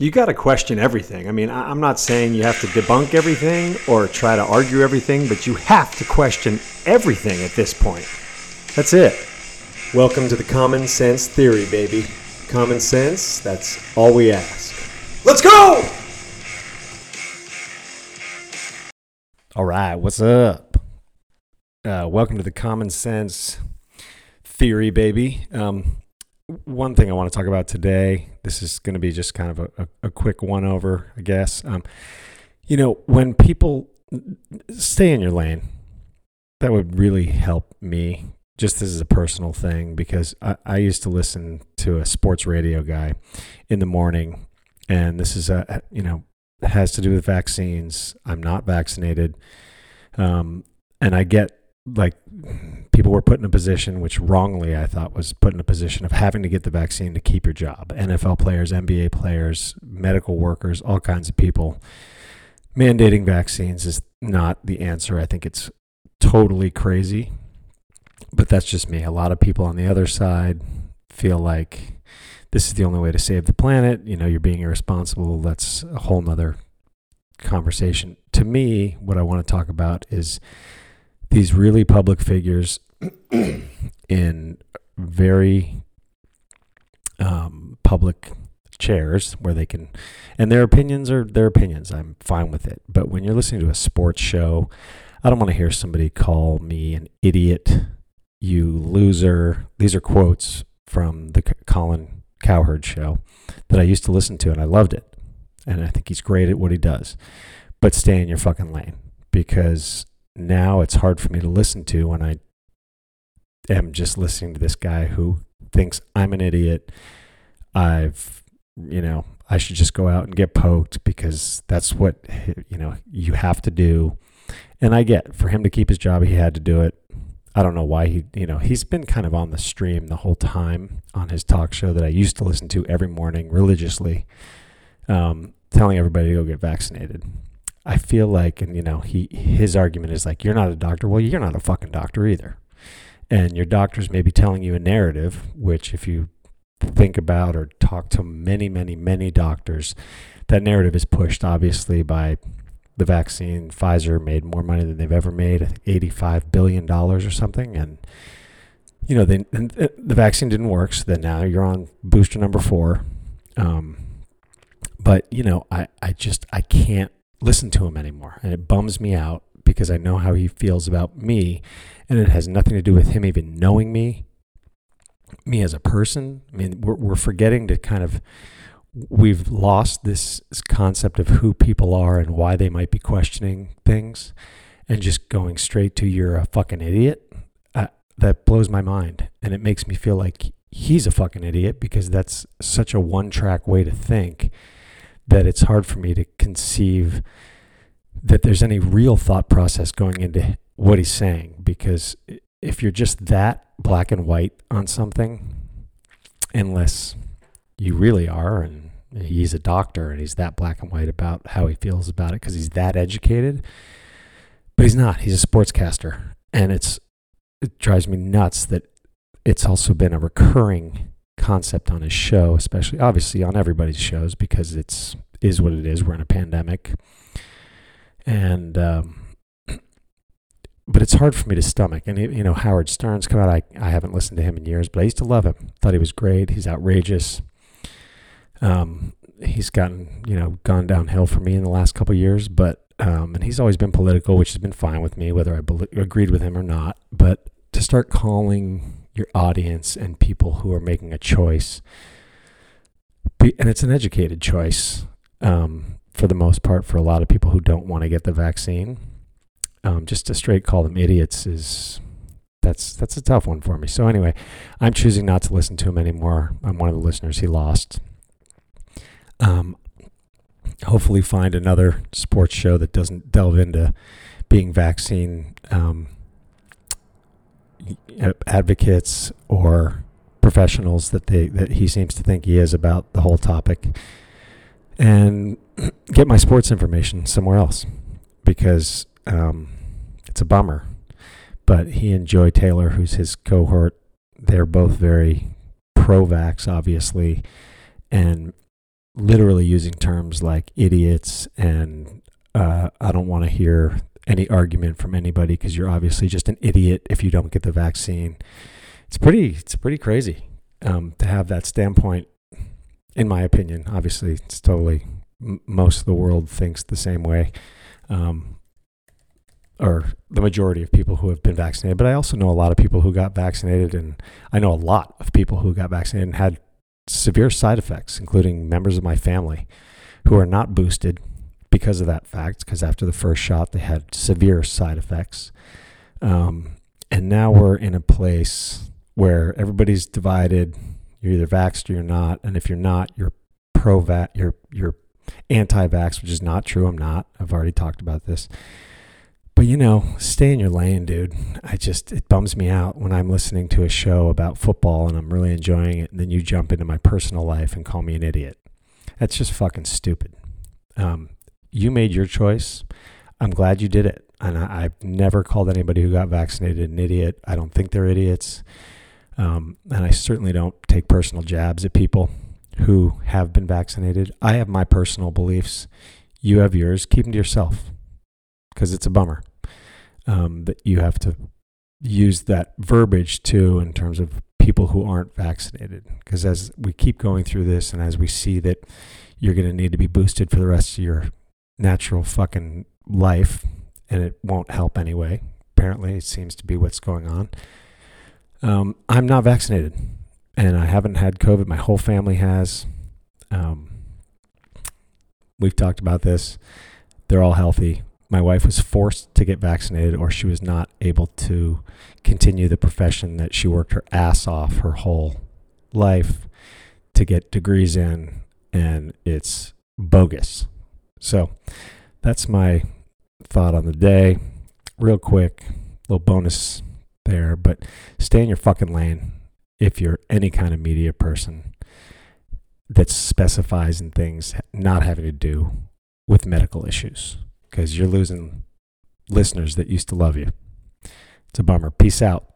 you got to question everything. I mean, I- I'm not saying you have to debunk everything or try to argue everything, but you have to question everything at this point. That's it. Welcome to the Common Sense Theory, baby. Common sense, that's all we ask. Let's go! All right, what's up? Uh, welcome to the Common Sense Theory, baby. Um, one thing I want to talk about today. This is going to be just kind of a, a, a quick one over, I guess. Um, you know, when people stay in your lane, that would really help me. Just as a personal thing, because I, I used to listen to a sports radio guy in the morning, and this is a you know has to do with vaccines. I'm not vaccinated, um, and I get like people were put in a position which wrongly I thought was put in a position of having to get the vaccine to keep your job. NFL players, NBA players, medical workers, all kinds of people. Mandating vaccines is not the answer. I think it's totally crazy. But that's just me. A lot of people on the other side feel like this is the only way to save the planet. You know, you're being irresponsible. That's a whole nother conversation. To me, what I want to talk about is these really public figures in very um, public chairs where they can, and their opinions are their opinions. I'm fine with it. But when you're listening to a sports show, I don't want to hear somebody call me an idiot, you loser. These are quotes from the Colin Cowherd show that I used to listen to, and I loved it. And I think he's great at what he does. But stay in your fucking lane because now it's hard for me to listen to when I am just listening to this guy who thinks I'm an idiot. I've, you know, I should just go out and get poked because that's what, you know, you have to do. And I get for him to keep his job, he had to do it. I don't know why he, you know, he's been kind of on the stream the whole time on his talk show that I used to listen to every morning religiously, um, telling everybody to go get vaccinated. I feel like, and you know, he his argument is like, you're not a doctor. Well, you're not a fucking doctor either, and your doctors may be telling you a narrative, which if you think about or talk to many, many, many doctors, that narrative is pushed obviously by the vaccine. Pfizer made more money than they've ever made, eighty-five billion dollars or something, and you know, they, the vaccine didn't work. So then now you're on booster number four. Um, but you know, I, I just I can't listen to him anymore. And it bums me out because I know how he feels about me. And it has nothing to do with him even knowing me, me as a person. I mean, we're, we're forgetting to kind of, we've lost this concept of who people are and why they might be questioning things and just going straight to you're a fucking idiot. Uh, that blows my mind. And it makes me feel like he's a fucking idiot because that's such a one track way to think that it's hard for me to conceive that there's any real thought process going into what he's saying because if you're just that black and white on something unless you really are and he's a doctor and he's that black and white about how he feels about it because he's that educated but he's not. He's a sportscaster. And it's it drives me nuts that it's also been a recurring concept on his show, especially obviously on everybody's shows because it's is what it is. We're in a pandemic, and um, but it's hard for me to stomach. And you know, Howard Stern's come out. I I haven't listened to him in years, but I used to love him. Thought he was great. He's outrageous. Um, he's gotten you know gone downhill for me in the last couple years, but um, and he's always been political, which has been fine with me, whether I be- agreed with him or not. But to start calling your audience and people who are making a choice. And it's an educated choice um, for the most part for a lot of people who don't want to get the vaccine. Um, just to straight call them idiots is that's that's a tough one for me. So anyway, I'm choosing not to listen to him anymore. I'm one of the listeners he lost. Um, hopefully, find another sports show that doesn't delve into being vaccine um, advocates or professionals that they that he seems to think he is about the whole topic and get my sports information somewhere else because um, it's a bummer. But he and joy taylor who's his cohort they're both very pro-vax obviously and literally using terms like idiots and uh, I don't want to hear any argument from anybody because you're obviously just an idiot if you don't get the vaccine. It's pretty it's pretty crazy um, to have that standpoint. In my opinion, obviously, it's totally m- most of the world thinks the same way. Um, or the majority of people who have been vaccinated. But I also know a lot of people who got vaccinated, and I know a lot of people who got vaccinated and had severe side effects, including members of my family who are not boosted because of that fact, because after the first shot, they had severe side effects. Um, and now we're in a place where everybody's divided. You're either vaxxed or you're not. And if you're not, you're pro vax, you're, you're anti vax, which is not true. I'm not. I've already talked about this. But you know, stay in your lane, dude. I just it bums me out when I'm listening to a show about football and I'm really enjoying it, and then you jump into my personal life and call me an idiot. That's just fucking stupid. Um, you made your choice. I'm glad you did it, and I, have never called anybody who got vaccinated an idiot. I don't think they're idiots, um, and I certainly don't take personal jabs at people who have been vaccinated. I have my personal beliefs. You have yours. Keep them to yourself because it's a bummer um, that you have to use that verbiage too in terms of people who aren't vaccinated. Because as we keep going through this and as we see that you're going to need to be boosted for the rest of your natural fucking life, and it won't help anyway. Apparently, it seems to be what's going on. Um, I'm not vaccinated, and I haven't had COVID. My whole family has. Um, we've talked about this. They're all healthy my wife was forced to get vaccinated or she was not able to continue the profession that she worked her ass off her whole life to get degrees in and it's bogus. So that's my thought on the day. Real quick, little bonus there, but stay in your fucking lane if you're any kind of media person that specifies in things not having to do with medical issues because you're losing listeners that used to love you. It's a bummer. Peace out.